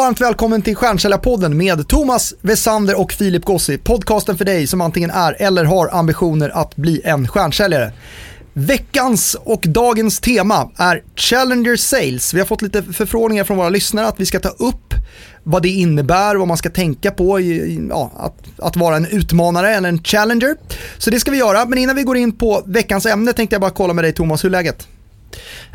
varmt välkommen till Stjärnsäljarpodden med Thomas Wessander och Filip Gossi. Podcasten för dig som antingen är eller har ambitioner att bli en stjärnsäljare. Veckans och dagens tema är Challenger Sales. Vi har fått lite förfrågningar från våra lyssnare att vi ska ta upp vad det innebär, vad man ska tänka på, ja, att, att vara en utmanare eller en challenger. Så det ska vi göra, men innan vi går in på veckans ämne tänkte jag bara kolla med dig Thomas, hur är läget?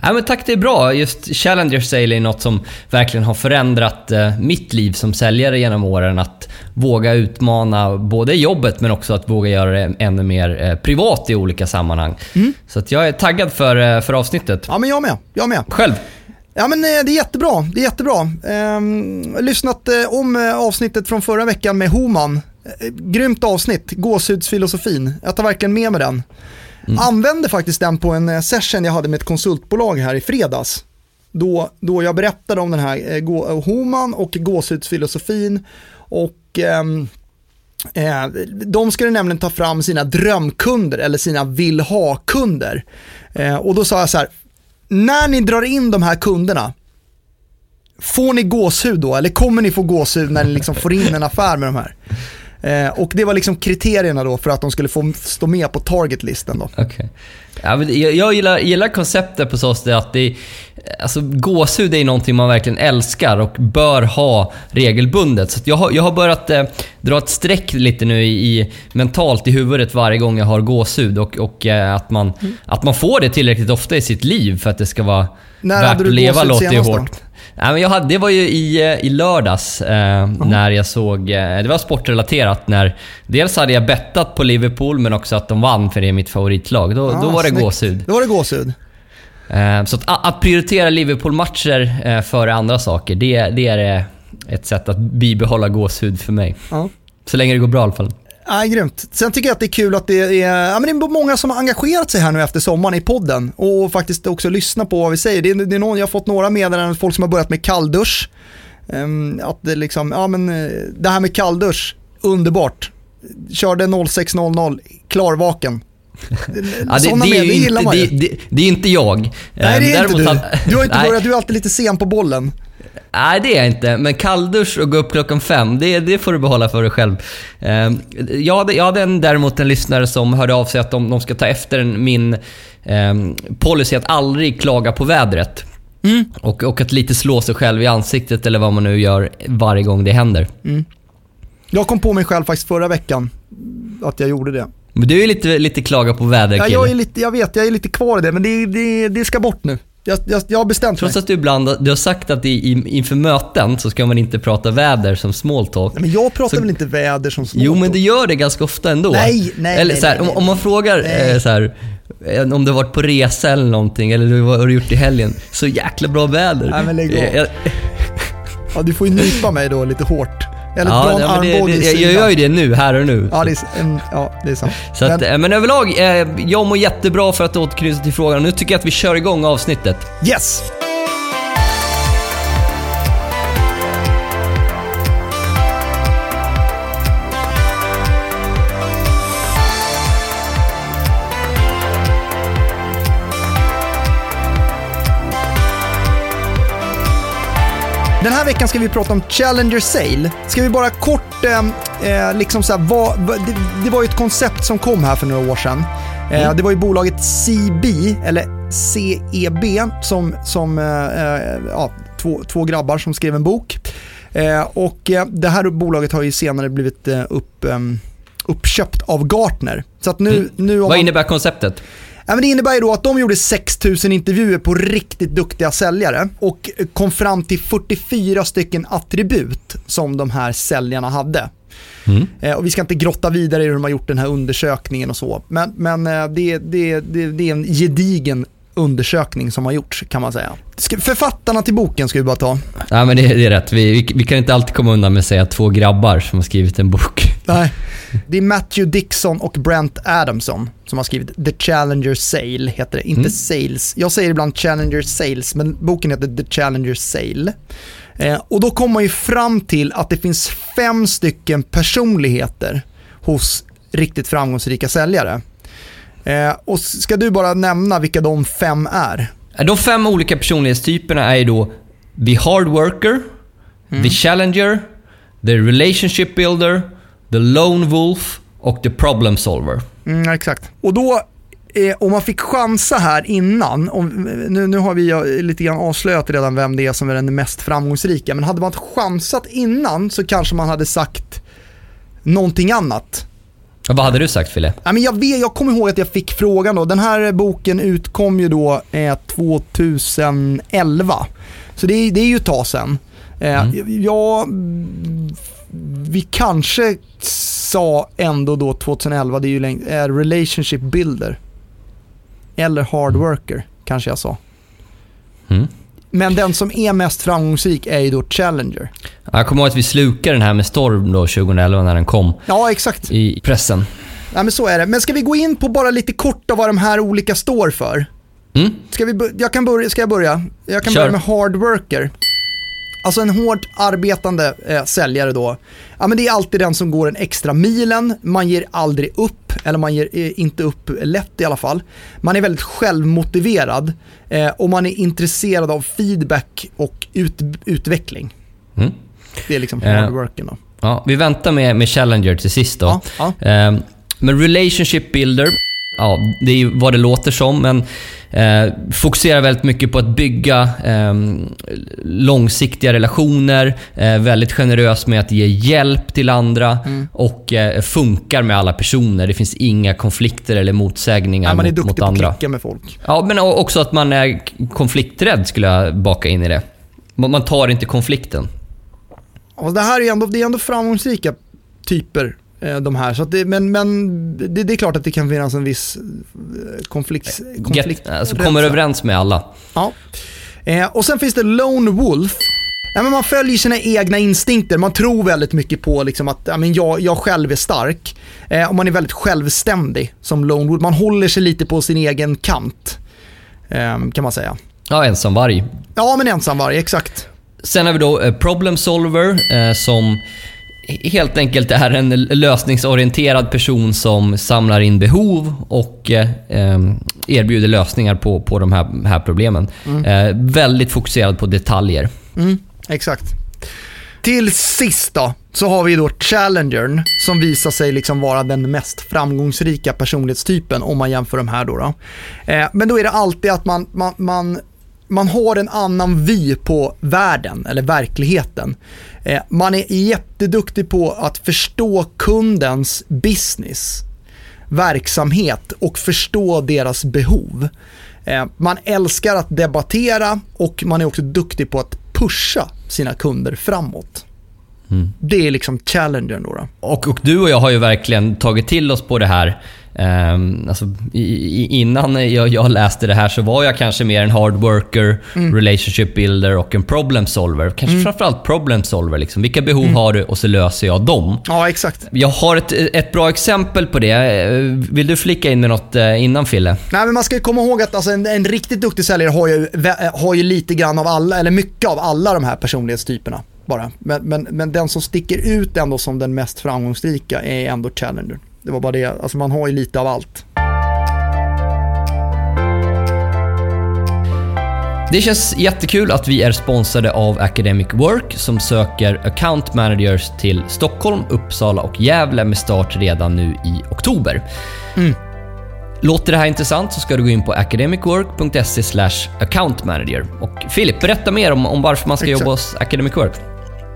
Ja, men tack, det är bra. Just Challenger Sale är något som verkligen har förändrat eh, mitt liv som säljare genom åren. Att våga utmana både jobbet men också att våga göra det ännu mer eh, privat i olika sammanhang. Mm. Så att jag är taggad för, eh, för avsnittet. Ja, men jag med. Jag med. Själv? Ja men det är jättebra, det är jättebra. Ehm, lyssnat om avsnittet från förra veckan med Homan. Grymt avsnitt, gåshudsfilosofin. Jag tar verkligen med mig den. Mm. Använde faktiskt den på en eh, session jag hade med ett konsultbolag här i fredags. Då, då jag berättade om den här eh, gå, eh, Homan och gåshudsfilosofin. Och ehm, eh, de skulle nämligen ta fram sina drömkunder eller sina vill ha-kunder. Eh, och då sa jag så här, när ni drar in de här kunderna, får ni gåshud då? Eller kommer ni få gåshud när ni liksom får in en affär med de här? Eh, och det var liksom kriterierna då för att de skulle få stå med på targetlisten då. Okay. Ja, jag, jag gillar, gillar konceptet på så sätt att det alltså, gåshud är någonting man verkligen älskar och bör ha regelbundet. Så jag, har, jag har börjat eh, dra ett streck lite nu i, i, mentalt i huvudet varje gång jag har gåshud och, och eh, att, man, mm. att man får det tillräckligt ofta i sitt liv för att det ska vara När värt att leva låter ju hårt. Då? Nej, men jag hade, det var ju i, eh, i lördags eh, när jag såg, eh, det var sportrelaterat, när dels hade jag bettat på Liverpool men också att de vann för det är mitt favoritlag. Då, ah, då var det gåshud. Då var det gåshud. Eh, så att, att prioritera Liverpool-matcher eh, före andra saker, det, det är ett sätt att bibehålla gåshud för mig. Ah. Så länge det går bra i alla fall. Ja, grymt. Sen tycker jag att det är kul att det är, ja, men det är många som har engagerat sig här nu efter sommaren i podden och faktiskt också lyssna på vad vi säger. Det är, det är någon, jag har fått några meddelanden, folk som har börjat med kalldusch. Um, att det, liksom, ja, men, eh, det här med kalldusch, underbart. Körde 06.00, klarvaken. ja, det, det, med, det gillar man ju. Det, det, är inte jag. Nej, det är Däremot inte du. Du har inte börjat, du är alltid lite sen på bollen. Nej, det är jag inte. Men kalldusch och gå upp klockan fem, det, det får du behålla för dig själv. Ehm, jag hade, jag hade en, däremot en lyssnare som hörde av sig att de, de ska ta efter min um, policy att aldrig klaga på vädret. Mm. Och, och att lite slå sig själv i ansiktet eller vad man nu gör varje gång det händer. Mm. Jag kom på mig själv faktiskt förra veckan att jag gjorde det. Men du är lite, lite klaga på väder ja, jag, är lite, jag vet, jag är lite kvar i det, men det, det, det ska bort nu. Jag, jag, jag har bestämt Trots mig. att du ibland du har sagt att i, inför möten så ska man inte prata väder som small talk. Nej, men jag pratar så, väl inte väder som small Jo, talk. men du gör det ganska ofta ändå. Nej, nej, eller, nej, så här, nej, om, om, man frågar eh, så här, eh, om du har varit på resa eller någonting, eller vad har du gjort i helgen? Så jäkla bra väder. Nej, men lägg av. Eh, ja, du får ju nypa mig då lite hårt. Eller ja, dra en ja, armbåge. Jag gör ju det nu, här och nu. Ja, det är, ja, det är sant. Så att, men, eh, men överlag, eh, jag mår jättebra för att återknyta till frågan. Nu tycker jag att vi kör igång avsnittet. Yes! Den här veckan ska vi prata om Challenger Sale. Ska vi bara kort, eh, eh liksom så här, vad, det, det, var ju ett koncept som kom här för några år sedan. Eh, mm. Det var ju bolaget CB, eller CEB, som, som eh, eh, ja, två, två grabbar som skrev en bok. Eh, och det här bolaget har ju senare blivit upp, uppköpt av Gartner. Så att nu, mm. nu Vad innebär konceptet? Men det innebär ju då att de gjorde 6000 intervjuer på riktigt duktiga säljare och kom fram till 44 stycken attribut som de här säljarna hade. Mm. Eh, och vi ska inte grotta vidare i hur de har gjort den här undersökningen och så. Men, men eh, det, det, det, det är en gedigen undersökning som har gjorts kan man säga. Författarna till boken ska vi bara ta. Ja men det, det är rätt. Vi, vi, vi, kan inte alltid komma undan med att säga två grabbar som har skrivit en bok. Nej. Det är Matthew Dixon och Brent Adamson som har skrivit The Challenger Sale, heter det. Inte mm. Sales. Jag säger ibland Challenger Sales, men boken heter The Challenger Sale. Eh, och då kommer man ju fram till att det finns fem stycken personligheter hos riktigt framgångsrika säljare. Eh, och ska du bara nämna vilka de fem är? De fem olika personlighetstyperna är ju då The Hard Worker, The Challenger, The Relationship Builder, The Lone Wolf och The Problem Solver. Mm, exakt. Och då, eh, om man fick chansa här innan, om, nu, nu har vi lite grann avslöjat redan vem det är som är den mest framgångsrika, men hade man chansat innan så kanske man hade sagt någonting annat. Vad hade du sagt Fille? Ja, men jag, vet, jag kommer ihåg att jag fick frågan då. Den här boken utkom ju då eh, 2011. Så det, är- det är ju ett tag sedan. Eh, Mm. Ja, vi kanske sa ändå då 2011, det är ju länge, eh, relationship builder. Eller hard worker, kanske jag sa. Mm. Men den som är mest framgångsrik är ju då Challenger. Jag kommer ihåg att vi slukade den här med storm då 2011 när den kom Ja, exakt. i pressen. Ja, men så är det. Men ska vi gå in på bara lite kort av vad de här olika står för? Mm. Ska, vi, jag kan börja, ska jag börja? Jag kan Kör. börja med hard worker. Alltså en hårt arbetande eh, säljare då. Ja, men det är alltid den som går en extra milen, man ger aldrig upp, eller man ger eh, inte upp lätt i alla fall. Man är väldigt självmotiverad eh, och man är intresserad av feedback och ut, utveckling. Mm. Det är liksom Eh. hard worken då. Ja, vi väntar med, med Challenger till sist då. Ja, ja. Eh, men Relationship Builder, ja, det är ju vad det låter som, men eh, fokuserar väldigt mycket på att bygga eh, långsiktiga relationer, eh, väldigt generös med att ge hjälp till andra Mm. och eh, funkar med alla personer. Det finns inga konflikter eller motsägningar Ja, man är mot, duktig mot på att andra. klicka med folk. Ja, men också att man är konflikträdd skulle jag baka in i det. Man tar inte konflikten. Och det här är ändå, det är ändå framgångsrika typer de här. Så det, men men det, det är klart att det kan finnas en viss eh, konflikt. konflikt Get, alltså, kommer överens med alla. Ja. Eh, och sen finns det Lone Wolf. Ja, men man följer sina egna instinkter. Man tror väldigt mycket på liksom att ja, men jag, jag själv är stark. Eh, och man är väldigt självständig som Lone Wolf. Man håller sig lite på sin egen kant. Eh, kan man säga. Ja, ensamvarg. Ja, men ensamvarg, exakt. Sen har vi då eh, Problem Solver eh, som helt enkelt är en lösningsorienterad person som samlar in behov och eh, em, erbjuder lösningar på, på de här, här problemen. Eh, väldigt fokuserad på detaljer. Mm, exakt. Till sist då, så har vi då Challengern som visar sig liksom vara den mest framgångsrika personlighetstypen om man jämför de här då. då. Eh, men då är det alltid att man, man, man, man har en annan vy på världen eller verkligheten. Eh, man är jätteduktig på att förstå kundens business, verksamhet och förstå deras behov. Eh, man älskar att debattera och man är också duktig på att pusha sina kunder framåt. Det är liksom challengern då. då. Och, och du och jag har ju verkligen tagit till oss på det här. Um, alltså, innan jag, läste det här så var jag kanske mer en hard worker, relationship builder och en problem solver. Kanske framförallt problem solver. Liksom. Vilka behov har du och så löser jag dem. Ja, exakt. Jag har ett, ett bra exempel på det. Eh, Vill du flika in med något eh, innan Fille? Nej, men man ska komma ihåg att alltså, en, en riktigt duktig säljare har ju, vä- har ju lite grann av alla, eller mycket av alla de här personlighetstyperna. Bara. Men, men, men den som sticker ut ändå som den mest framgångsrika är ändå challenger. Det var bara det, alltså man har ju lite av allt. Det känns jättekul att vi är sponsrade av Academic Work som söker account managers till Stockholm, Uppsala och Gävle med start redan nu i oktober. Låter det här intressant så ska du gå in på academicwork.se accountmanager. Och Filip, berätta mer om, om varför man ska Exakt. jobba hos Academic Work.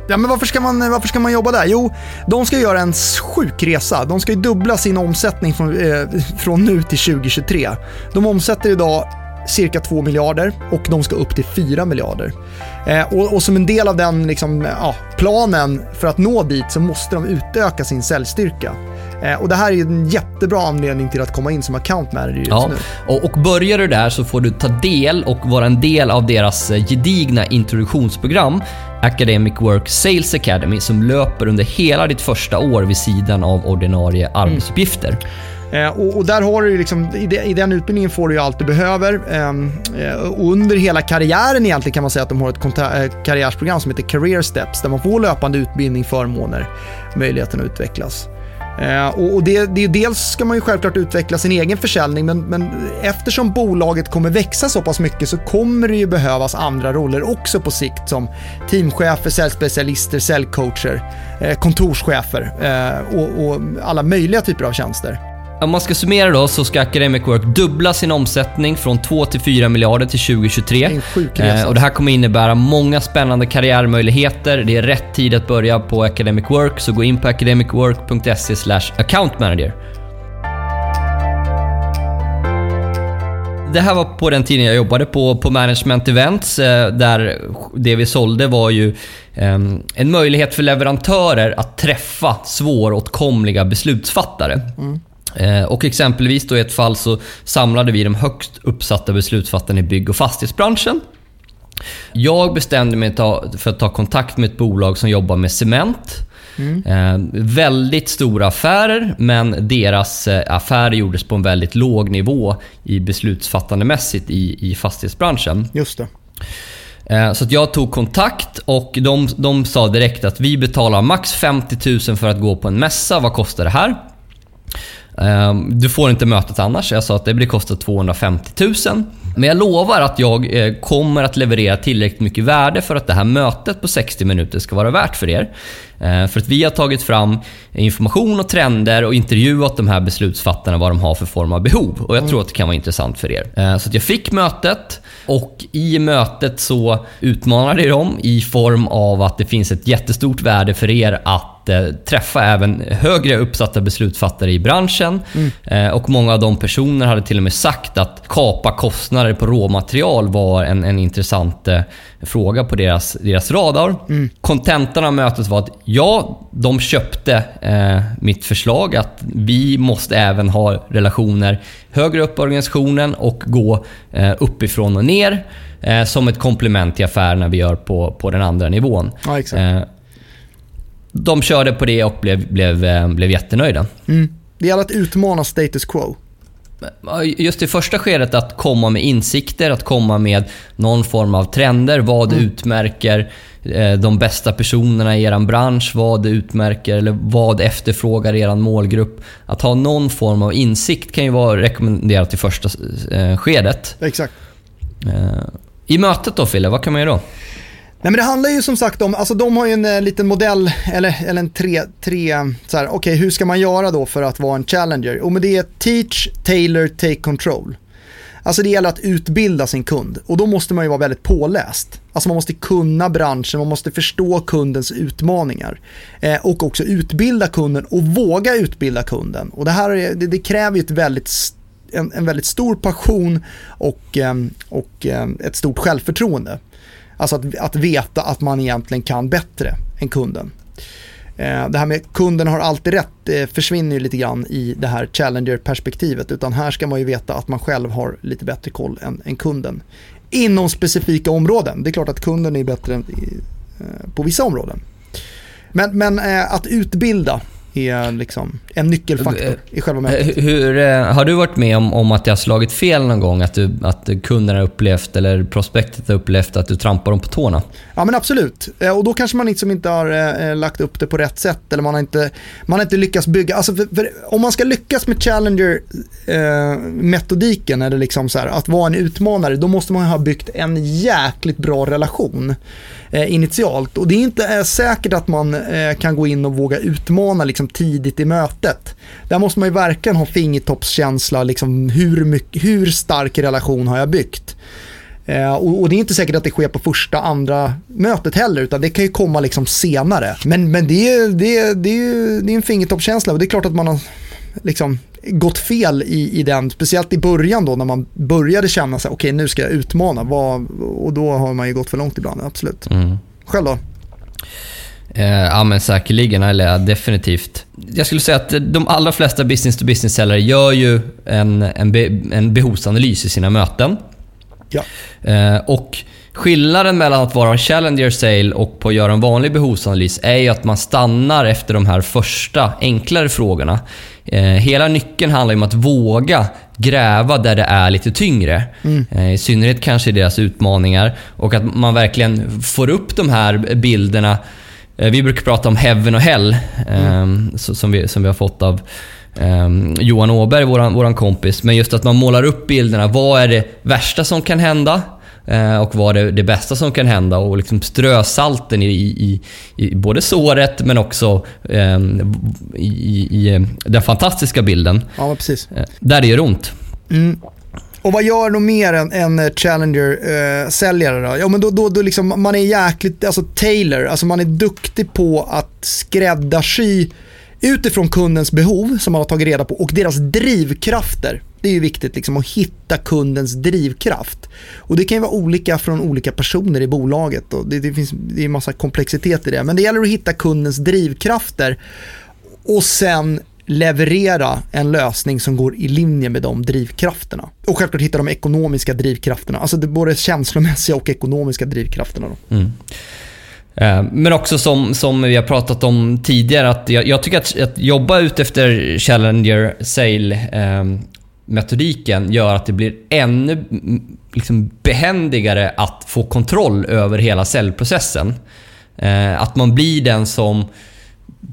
Ja, men varför ska, man, varför ska man jobba där? Jo, de ska göra en sjuk resa. De ska ju dubbla sin omsättning från, eh, från nu till 2023. De omsätter idag cirka 2 miljarder och de ska upp till 4 miljarder. Eh, och, och som en del av den liksom, ja, planen för att nå dit så måste de utöka sin säljstyrka. Eh, och det här är en jättebra anledning till att komma in som account manager just Ja, nu. och, och börjar du där så får du ta del och vara en del av deras eh, gedigna introduktionsprogram Academic Work Sales Academy som löper under hela ditt första år vid sidan av ordinarie arbetsuppgifter. Eh, och, och där har du liksom, i, de, i den utbildningen får du allt du behöver. Ehm, eh, och under hela karriären egentligen kan man säga att de har ett karriärsprogram som heter Career Steps där man får löpande utbildning, förmåner, möjligheten att utvecklas. Eh, och och det, det är dels ska man ju självklart utveckla sin egen försäljning, men, men eftersom bolaget kommer växa så pass mycket så kommer det ju behövas andra roller också på sikt som teamchefer, säljspecialister, säljcoacher, eh, kontorschefer eh, och, och alla möjliga typer av tjänster. Om man ska summera då så ska Academic Work dubbla sin omsättning från 2 till 4 miljarder till 2023. Det är en sjuk resa. Eh, och det här kommer innebära många spännande karriärmöjligheter. Det är rätt tid att börja på Academic Work, så gå in på academicwork.se account manager. Det här var på den tiden jag jobbade på, på Management Events, eh, där det vi sålde var ju eh, en möjlighet för leverantörer att träffa svåråtkomliga beslutsfattare. Eh, Och exempelvis då i ett fall så samlade vi de högst uppsatta beslutsfattarna i bygg och fastighetsbranschen. Jag bestämde mig för att ta kontakt med ett bolag som jobbar med cement. Eh, väldigt stora affärer, men deras eh, affärer gjordes på en väldigt låg nivå i beslutsfattandemässigt i, i fastighetsbranschen. Just det. Eh, Så jag tog kontakt och de, de sa direkt att vi betalar max 50 000 för att gå på en mässa. Vad kostar det här? Ehm, du får inte mötet annars. Jag sa att det blir kostar 250 000. Men jag lovar att jag eh, kommer att leverera tillräckligt mycket värde för att det här mötet på 60 minuter ska vara värt för er. Ehm, för att vi har tagit fram information och trender och intervjuat de här beslutsfattarna vad de har för form av behov. Och jag tror att det kan vara intressant för er. Ehm, så att jag fick mötet och i mötet så utmanade jag dem i form av att det finns ett jättestort värde för er att eh, träffa även högre uppsatta beslutsfattare i branschen. Eh, och många av de personer hade till och med sagt att kapa kostnader på råmaterial var en, en intressant eh, fråga på deras, deras radar. Kontentan av mötet var att ja, de köpte mitt förslag att vi måste även ha relationer högre upp i organisationen och gå uppifrån och ner som ett komplement till affärerna vi gör på, på den andra nivån. Ja, de körde på det och blev, blev, eh, blev jättenöjda. Mm. Det gäller att utmana status quo. Just i första skedet att komma med insikter, att komma med någon form av trender. Vad utmärker eh, de bästa personerna i er bransch? Vad utmärker eller vad efterfrågar er målgrupp? Att ha någon form av insikt kan ju vara rekommenderat i första eh, skedet. Exakt. I mötet då Fille, vad kan man göra då? Nej, men det handlar ju som sagt om, alltså de har ju en eh, liten modell, eller, eller en tre, tre så här, okej hur ska man göra då för att vara en challenger? Och med det är teach, tailor, take control. Alltså det gäller att utbilda sin kund och då måste man ju vara väldigt påläst. Alltså man måste kunna branschen, man måste förstå kundens utmaningar. Eh, och också utbilda kunden och våga utbilda kunden. Och det här är, det, det kräver ju ett väldigt en, en väldigt stor passion och, eh, och eh, ett stort självförtroende. Alltså att, att veta att man egentligen kan bättre än kunden. Eh, det här med kunden har alltid rätt eh, försvinner ju lite grann i det här challenger-perspektivet. Utan här ska man ju veta att man själv har lite bättre koll än, än kunden. Inom specifika områden. Det är klart att kunden är bättre än eh, på vissa områden. Men, men att utbilda är liksom en nyckelfaktor i själva mötet. Eh, Hur, eh, har du varit med om, om att det har slagit fel någon gång? Att, du, att kunderna har upplevt, eller prospektet har upplevt att du trampar dem på tårna? Ja men absolut. Eh, Och då kanske man liksom inte har eh, lagt upp det på rätt sätt eller man har inte, man har inte lyckats bygga. Alltså för, för om man ska lyckas med Challenger-metodiken eller liksom så här, att vara en utmanare, då måste man ha byggt en jäkligt bra relation eh, Eh, initialt. Och det är inte eh, säkert att man eh, kan gå in och våga utmana liksom, tidigt i mötet. Där måste man ju verkligen ha fingertoppskänsla, liksom, hur, mycket, hur stark relation har jag byggt? Eh, och, och det är inte säkert att det sker på första, andra mötet heller, utan det kan ju komma liksom senare. Men, men det, är, det, är, det, är, det är en fingertoppskänsla och det är klart att man har liksom gått fel i, i den, speciellt i början då när man började känna sig, okej nu ska jag utmana, vad, och då har man ju gått för långt ibland, absolut. Själv då? Eh, ja men säkerligen, eller definitivt. Jag skulle säga att de allra flesta business-to-business-säljare gör ju en, en, be, en behovsanalys i sina möten. Ja. Eh, och skillnaden mellan att vara en challenger sale och på att göra en vanlig behovsanalys är ju att man stannar efter de här första enklare frågorna. Eh, hela nyckeln handlar om att våga gräva där det är lite tyngre. Eh, I synnerhet kanske i deras utmaningar. Och att man verkligen får upp de här bilderna vi brukar prata om heaven och hell, mm. som, vi, som vi har fått av Um, Johan Åberg, våran, våran kompis. Men just att man målar upp bilderna. Vad är det värsta som kan hända? Uh, och vad är det, bästa som kan hända? Och liksom strö salten i, i, i både såret men också um, i, i, den fantastiska bilden. Ja, precis. Uh, där det gör ont. Mm. Och vad gör nog mer en, en Challenger-säljare eh, då? Ja, men då, då, då liksom, man är jäkligt, alltså Taylor, alltså man är duktig på att skräddarsy utifrån kundens behov som man har tagit reda på och deras drivkrafter. Det är ju viktigt liksom, att hitta kundens drivkraft. Och Det kan ju vara olika från olika personer i bolaget. Och det, det finns det är en massa komplexitet i det. Men det gäller att hitta kundens drivkrafter och sen leverera en lösning som går i linje med de drivkrafterna. Och självklart hitta de ekonomiska drivkrafterna. Alltså det både känslomässiga och ekonomiska drivkrafterna. Mm. Eh, men också som, som vi har pratat om tidigare, att jag, jag tycker att, att jobba ut efter Challenger Sale-metodiken eh, gör att det blir ännu liksom, behändigare att få kontroll över hela säljprocessen. Eh, att man blir den som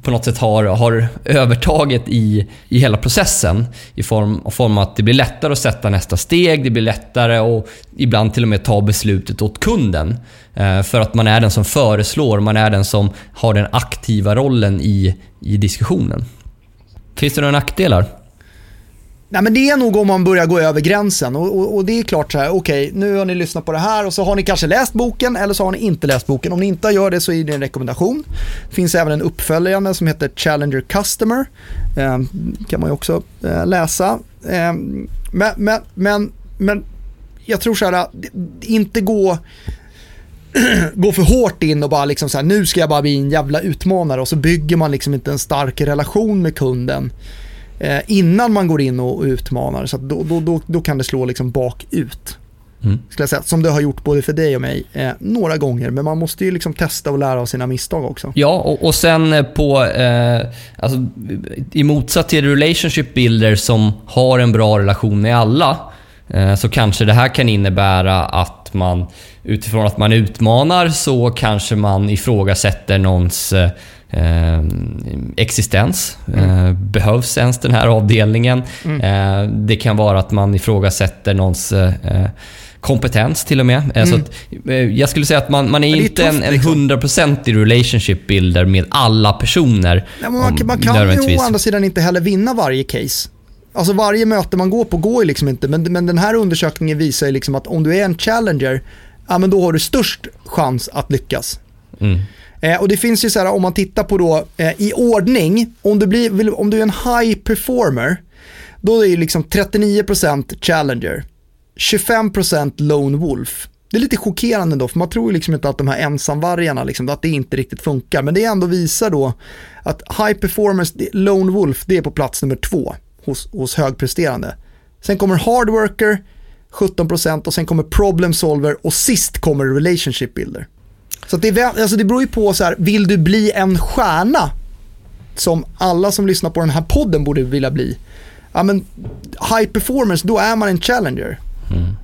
på något sätt har, har övertaget i, i hela processen. I form, form att det blir lättare att sätta nästa steg, det blir lättare att ibland till och med ta beslutet åt kunden. Eh, för att man är den som föreslår, man är den som har den aktiva rollen i, i diskussionen. Finns det några nackdelar? Nej, men det är nog om man börjar gå över gränsen och, och, och det är klart så här, okej, okay, nu har ni lyssnat på det här och så har ni kanske läst boken eller så har ni inte läst boken. Om ni inte gör det så är det en rekommendation. Det finns även en uppföljande som heter Challenger Customer. Eh, kan man ju också eh, läsa. Eh, men, men, men, men jag tror så här, inte gå gå för hårt in och bara liksom så här, nu ska jag bara bli en jävla utmanare och så bygger man liksom inte en stark relation med kunden eh, innan man går in och, utmanar. Så då, då, då, då, kan det slå liksom bakut. Mm. jag säga, som det har gjort både för dig och mig eh, några gånger. Men man måste ju liksom testa och lära av sina misstag också. Ja, och, och sen på... Eh, alltså, I motsats till relationship builder som har en bra relation med alla. Eh, så kanske det här kan innebära att man utifrån att man utmanar så kanske man ifrågasätter någons eh, eh, existens. Mm. Eh, behövs ens den här avdelningen? Mm. Eh, det kan vara att man ifrågasätter någons eh, kompetens till och med. Eh, mm. Så att, jag skulle säga att man, man är, är inte tufft, en, en 100% liksom. relationship builder med alla personer. Ja, man, man kan ju å andra sidan inte heller vinna varje case. Alltså varje möte man går på går ju liksom inte, men, men den här undersökningen visar ju liksom att om du är en challenger, ja men då har du störst chans att lyckas. Mm. Eh, och det finns ju så här, om man tittar på då eh, i ordning, om du, blir, om du är en high performer, då är det liksom 39% Challenger, 25% Lone Wolf. Det är lite chockerande då, för man tror ju liksom inte att de här ensamvargarna, liksom, att det inte riktigt funkar. Men det ändå visar då att high performance, Lone Wolf, det är på plats nummer två hos, hos högpresterande. Sen kommer hard worker, 17% och sen kommer problem solver och sist kommer relationship builder. Så det, alltså det beror ju på så här, vill du bli en stjärna? Som alla som lyssnar på den här podden borde vilja bli. Ja men high performance, då är man en challenger. Mm.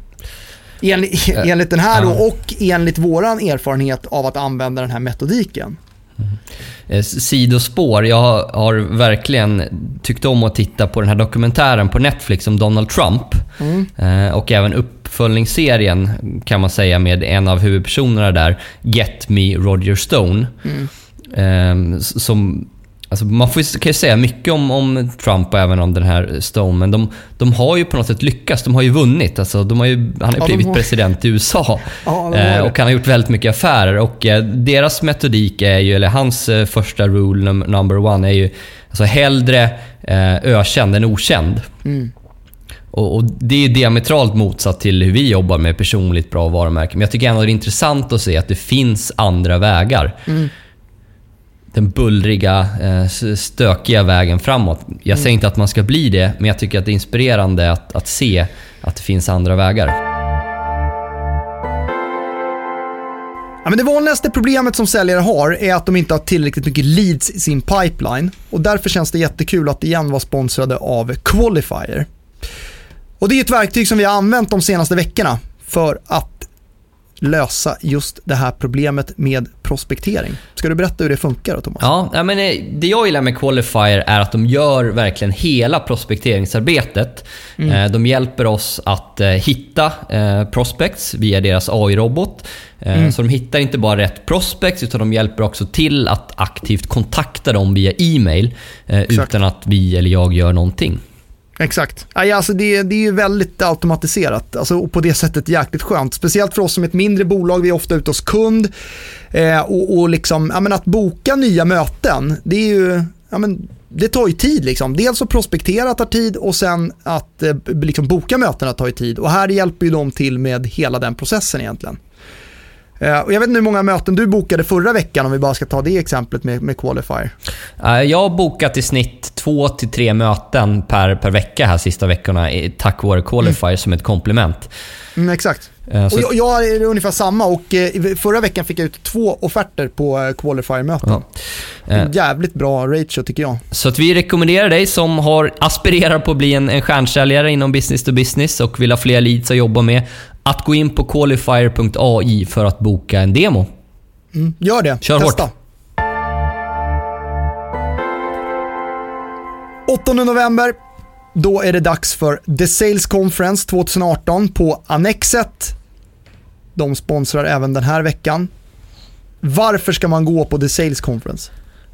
Enligt, enligt den här då, och enligt våran erfarenhet av att använda den här metodiken. Mm. Sidospår. Jag har verkligen tyckt om att titta på den här dokumentären på Netflix om Donald Trump. Mm. Eh, och även uppföljningsserien kan man säga med en av huvudpersonerna där, Get Me Roger Stone. Mm. Eh, som Alltså man får, kan ju säga mycket om, om Trump och även om den här Stone, men de, de har ju på något sätt lyckats. De har ju vunnit. Alltså, de har ju, han har ja, blivit har... president i USA ja, eh, och han har gjort väldigt mycket affärer. Och eh, deras metodik är ju, eller hans eh, första rule num number one är ju alltså hellre eh, ökänd än okänd. Mm. Och, och, Det är diametralt motsatt till hur vi jobbar med personligt bra varumärken. Men jag tycker ändå det är intressant att se att det finns andra vägar. Mm den bullriga, eh, stökiga vägen framåt. Jag säger mm. inte att man ska bli det, men jag tycker att det är inspirerande att, att se att det finns andra vägar. Ja, men det vanligaste problemet som säljare har är att de inte har tillräckligt mycket leads i sin pipeline. Och Därför känns det jättekul att igen vara sponsrade av Qualifier. Och Det är ett verktyg som vi har använt de senaste veckorna för att lösa just det här problemet med prospektering. Ska du berätta hur det funkar då, Thomas? Ja, men eh, det jag gillar med Qualifier är att de gör verkligen hela prospekteringsarbetet. Mm. Eh, de hjälper oss att eh, hitta prospects via deras AI-robot. Mm. Så de hittar inte bara rätt prospects, utan de hjälper också till att aktivt kontakta dem via e-mail utan att vi eller jag gör någonting. Exakt. Alltså det, det är ju väldigt automatiserat alltså, och på det sättet jäkligt skönt. Speciellt för oss som ett mindre bolag, vi är ofta ute hos kund. Eh, och, och liksom, ja, att boka nya möten, det är ju, ja, men, det tar ju tid. Liksom. Dels att prospektera tar tid och sen att eh, liksom, boka mötena tar ju tid. Och här hjälper ju de till med hela den processen egentligen. Eh, och jag vet inte hur många möten du bokade förra veckan om vi bara ska ta det exemplet med, med Qualifier. Eh, jag har bokat i snitt två till tre möten per, per vecka här sista veckorna tack vare Qualifier mm. som ett komplement. Mm, exakt. Uh, och jag, jag är ungefär samma och eh, förra veckan fick jag ut två offerter på eh, Qualifier-möten. Uh, jävligt bra ratio tycker jag. Så att vi rekommenderar dig som har aspirerar på att bli en, en stjärnsäljare inom business to business och vill ha fler leads att jobba med, att gå in på qualifier.ai för att boka en demo. Mm, gör det. Kör Testa. hårt. 8 november, då är det dags för The Sales Conference 2018 på Annexet. De sponsrar även den här veckan. Varför ska man gå på The Sales Conference?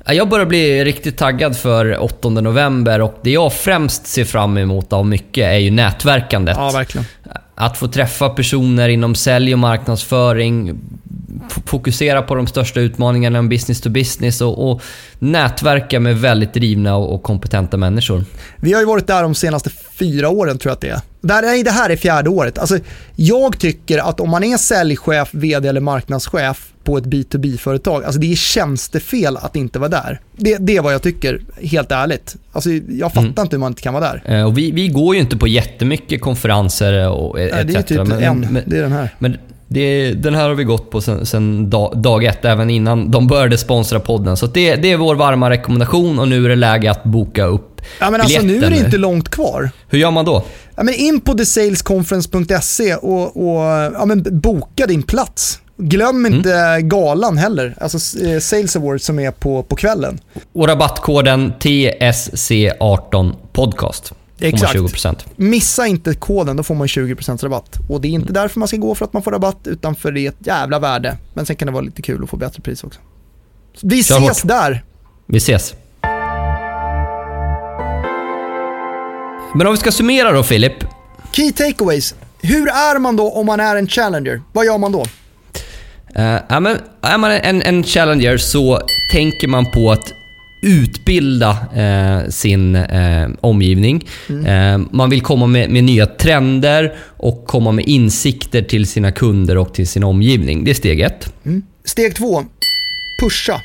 Jag börjar bli riktigt taggad för 8 november och det jag främst ser fram emot av mycket är ju nätverkandet. Ja, verkligen. Att få träffa personer inom sälj och marknadsföring, fokusera på de största utmaningarna inom business to business och, och nätverka med väldigt drivna och, och, kompetenta människor. Vi har ju varit där de senaste fyra åren tror jag att det är. Nej, det här är fjärde året. Alltså, jag tycker att om man är säljchef, vd eller marknadschef på ett B2B-företag, alltså det är tjänstefel att inte vara där. Det, det är vad jag tycker, helt ärligt. Alltså, jag fattar mm. inte hur man inte kan vara där. Eh, och vi, vi går ju inte på jättemycket konferenser och etc. Nej, det är typ men, en, men, det är den här. Men det, den här har vi gått på sen, sen dag, dag, ett, även innan de började sponsra podden. Så det, det, är vår varma rekommendation och nu är det läge att boka upp Ja, men alltså, nu är det inte långt kvar. Hur gör man då? Ja, men in på thesalesconference.se och, och ja, men boka din plats. Glöm mm. inte mm. galan heller, alltså eh, Sales Awards som är på, på kvällen. Och rabattkoden TSC18 podcast. Exakt. 20%. Missa inte koden, då får man 20% rabatt. Och det är inte därför man ska gå för att man får rabatt, utan för det är ett jävla värde. Men sen kan det vara lite kul att få bättre pris också. Vi Kör ses hårt. där! Vi ses. Men om vi ska summera då Filip. Key takeaways. Hur är man då om man är en challenger? Vad gör man då? Uh, är man, är man en, en challenger så tänker man på att utbilda eh, sin eh, omgivning. Mm. Eh, man vill komma med, med, nya trender och komma med insikter till sina kunder och till sin omgivning. Det är steg ett. Mm. Steg två, pusha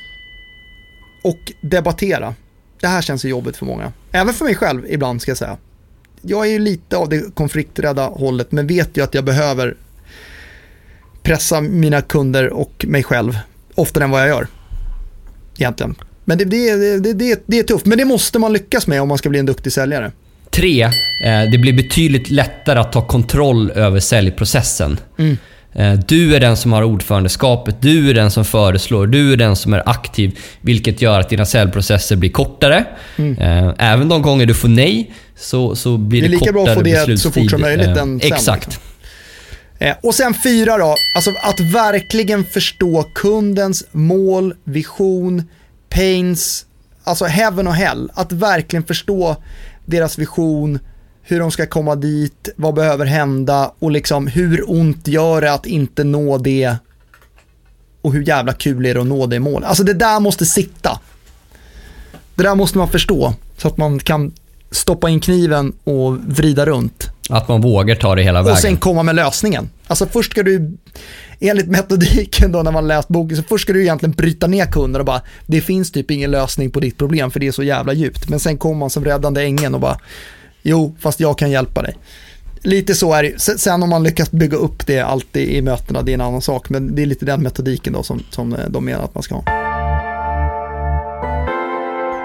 och debattera. Det här känns ju jobbigt för många. Även för mig själv ibland ska jag säga. Jag är ju lite av det konflikträdda hållet men vet ju att jag behöver pressa mina kunder och mig själv oftare än vad jag gör. Egentligen. Men det, det, det, det, det är tufft, men det måste man lyckas med om man ska bli en duktig säljare. Tre, eh, det blir betydligt lättare att ta kontroll över säljprocessen. Mm. Eh, du är den som har ordförandeskapet, du är den som föreslår, du är den som är aktiv. Vilket gör att dina säljprocesser blir kortare. Mm. Eh, även de gånger du får nej så, så blir det, kortare beslutstid. Det är lika bra att få det så fort som möjligt än Exakt. Och sen fyra då, alltså att verkligen förstå kundens mål, vision, pains, alltså heaven och hell. Att verkligen förstå deras vision, hur de ska komma dit, vad behöver hända och liksom hur ont gör det att inte nå det och hur jävla kul är det att nå det målet. Alltså det där måste sitta. Det där måste man förstå så att man kan stoppa in kniven och vrida runt. Att man vågar ta det hela vägen. Och sen komma med lösningen. Alltså först ska du, enligt metodiken då när man läst boken, så först ska du egentligen bryta ner kunden och bara, det finns typ ingen lösning på ditt problem för det är så jävla djupt. Men sen kommer man som räddande ängeln och bara, jo, fast jag kan hjälpa dig. Lite så är det Sen om man lyckas bygga upp det alltid i mötena, det är en annan sak. Men det är lite den metodiken då som, som de menar att man ska ha.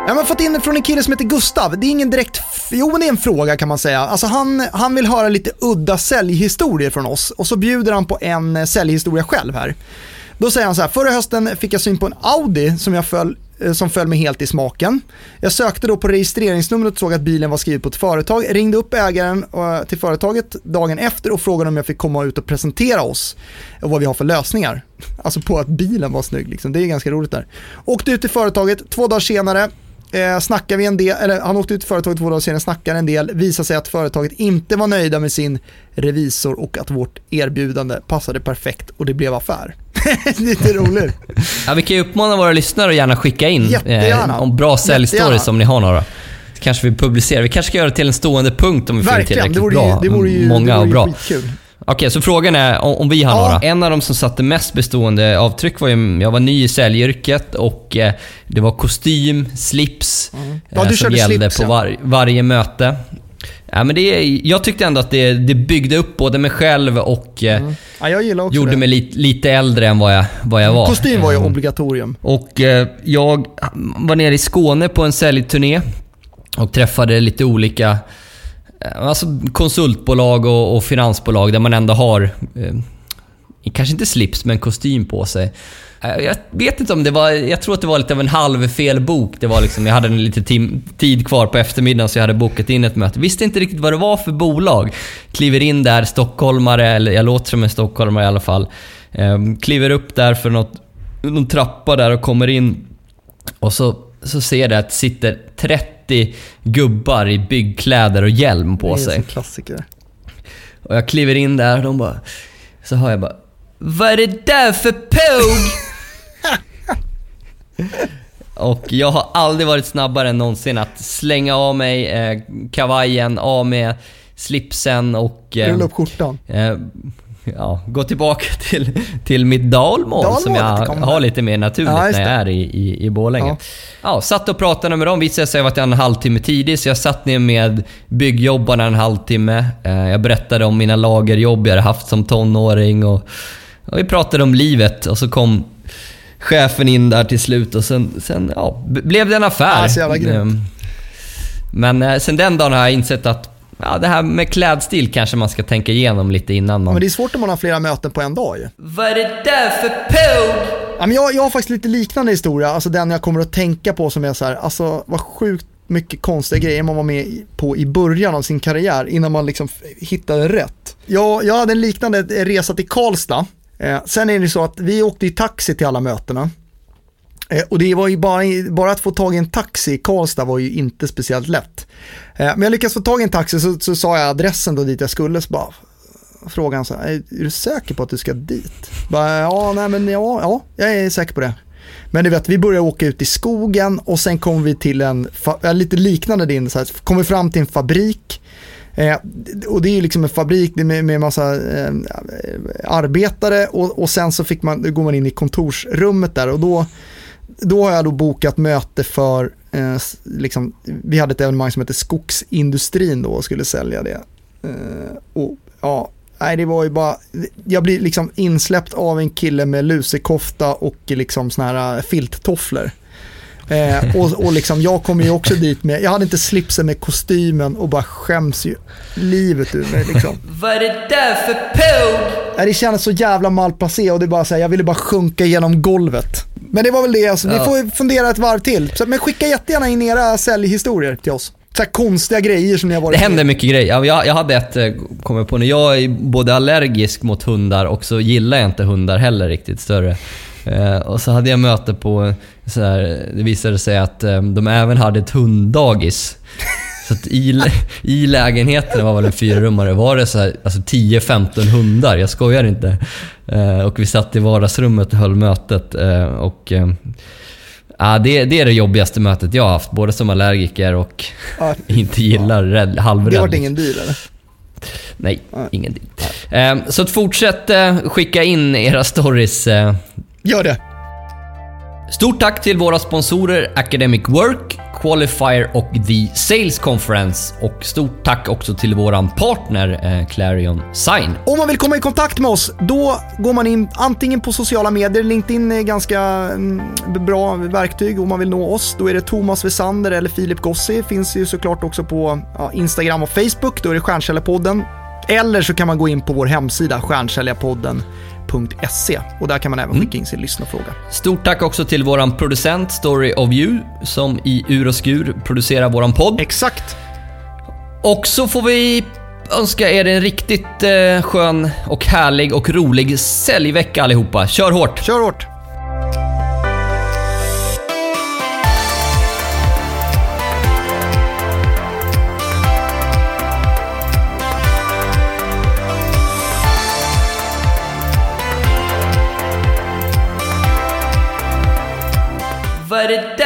Jag har fått in det från en kille som heter Gustav. Det är ingen direkt, jo men det är en fråga kan man säga. Alltså han, han vill höra lite udda säljhistorier från oss och så bjuder han på en eh, säljhistoria själv här. Då säger han så här, förra hösten fick jag syn på en Audi som jag föll eh, som föll mig helt i smaken. Jag sökte då på registreringsnumret och såg att bilen var skriven på ett företag. ringde upp ägaren eh, till företaget dagen efter och frågade om jag fick komma ut och presentera oss och vad vi har för lösningar. Alltså på att bilen var snygg, liksom. det är ganska roligt där. Åkte ut till företaget, två dagar senare eh, snackar vi en del, eller han åkte ut till företaget två dagar senare, snackar en del, visar sig att företaget inte var nöjda med sin revisor och att vårt erbjudande passade perfekt och det blev affär. Lite roligt. Ja, vi kan ju uppmana våra lyssnare att gärna skicka in eh, om bra säljstories om ni har några. Kanske vi publicerar. Vi kanske ska göra det till en stående punkt om vi Verkligen, får tillräckligt det vore ju, bra. det vore ju, Många det vore ju och bra. skitkul. Okej, så frågan är om, om vi har Ja. några. En av de som satte mest bestående avtryck var ju, jag var ny i säljyrket och eh, det var kostym, slips Mm. Ja, eh, som gällde slips, på ja. var, varje möte. Ja, men det, jag tyckte ändå att det, det byggde upp både mig själv och eh, Ja, gillar också gjorde det. mig lite, lite äldre än vad jag, vad jag var. Kostym var ju Eh, obligatorium. och eh, jag var nere i Skåne på en säljturné och träffade lite olika eh, Eh, alltså konsultbolag och, och finansbolag där man ändå har, eh, kanske inte slips, men kostym på sig. Eh, jag vet inte om det var, jag tror att det var lite av en halvfel bok. Det var liksom, jag hade en lite tim, tid kvar på eftermiddagen så jag hade bokat in ett möte. Visste inte riktigt vad det var för bolag. Kliver in där, stockholmare, eller jag låter som en stockholmare i alla fall. Ehm, kliver upp där för något, någon trappa där och kommer in och så, så ser jag att det sitter 30 gubbar i byggkläder och hjälm på det är sig. en klassiker. Och jag kliver in där och de bara... Så hör jag bara... Vad är det där för påg? och jag har aldrig varit snabbare än någonsin att slänga av mig eh, kavajen, av med slipsen och... Eh, Rulla upp skjortan. eh, ja, gå tillbaka till, till mitt dalmål som Dalmålet jag har lite mer naturligt Ja, när jag är i, i, i Borlänge. Ja. Ja. satt och pratade med dem. Visade sig att jag var en halvtimme tidig, så jag satt ner med byggjobbarna en halvtimme. Eh, Jag berättade om mina lagerjobb jag hade haft som tonåring och, och vi pratade om livet och så kom chefen in där till slut och sen, sen ja, blev det en affär. Ja, så jävla grymt. Ehm, Men eh, sen den dagen har jag insett att ja, det här med klädstil kanske man ska tänka igenom lite innan man... Men det är svårt om man har flera möten på en dag ju. Vad är det där för påg? Ja, men jag, jag har faktiskt lite liknande historia, alltså den jag kommer att tänka på som är så här, alltså vad sjukt mycket konstiga grejer man var med på i början av sin karriär innan man liksom hittade rätt. Jag, jag hade en liknande resa till Karlstad. Eh, sen är det så att vi åkte i taxi till alla mötena. Eh, och det var ju bara, bara att få tag i en taxi i Karlstad var ju inte speciellt lätt. Eh, men jag lyckades få tag i en taxi så, så sa jag adressen då dit jag skulle, så bara frågade han så här, är, du säker på att du ska dit? Bara, ja, nej men ja, ja, jag är säker på det. Men du vet, vi började åka ut i skogen och sen kom vi till en, lite liknande din, så här, kom vi fram till en fabrik. Eh, och det är ju liksom en fabrik med, med massa eh, arbetare och, och sen så fick man, går man in i kontorsrummet där och då, då har jag då bokat möte för, eh, liksom, vi hade ett evenemang som heter Skogsindustrin då och skulle sälja det. Eh, och ja, nej det var ju bara, jag blir liksom insläppt av en kille med lusekofta och liksom såna här eh, filttofflor. Eh, och, och liksom, jag kommer ju också dit med, jag hade inte slipsen med kostymen och bara skäms ju livet ur mig liksom. Vad är det där för? Nej, det kändes så jävla malplacé och det bara så här, jag ville bara sjunka genom golvet. Men det var väl det, alltså, vi Ja. får fundera ett varv till. Så, men skicka jättegärna in era säljhistorier till oss. Så konstiga grejer som ni har varit Det händer mycket grejer. Ja, Jag, jag hade ett, eh, kommer på nu, jag är både allergisk mot hundar och så gillar jag inte hundar heller riktigt större. Eh, och så hade jag möte på, så här, det visade sig att eh, de även hade ett hunddagis. Så i, i lägenheten, det var väl en fyrarummare, var det så här, alltså 10-15 hundar. Jag skojar inte. Eh, och vi satt i vardagsrummet och höll mötet. Eh, och, eh, ja, det, det är det jobbigaste mötet jag har haft, både som allergiker och Ja, inte gillar rädd, halvrädd. det var ingen deal eller? Nej, Nej. ingen deal. Eh, så att fortsätt skicka in era stories. Gör det. Stort tack till våra sponsorer Academic Work, Qualifier och The Sales Conference. Och stort tack också till våran partner eh, Clarion Sign. Om man vill komma i kontakt med oss, då går man in antingen på sociala medier, LinkedIn är ganska mm, bra verktyg om man vill nå oss. Då är det Thomas Wessander eller Filip Gossi. Finns ju såklart också på ja, Instagram och Facebook, då är det Stjärnkällarpodden. Eller så kan man gå in på vår hemsida, stjärnkällarpodden.se och där kan man även Mm. skicka in sin lyssnarfråga. Stort tack också till våran producent Story of You som i ur och skur producerar våran podd. Exakt. Och så får vi önska er en riktigt eh, skön och härlig och rolig säljvecka allihopa. Kör hårt! Kör hårt. Vad är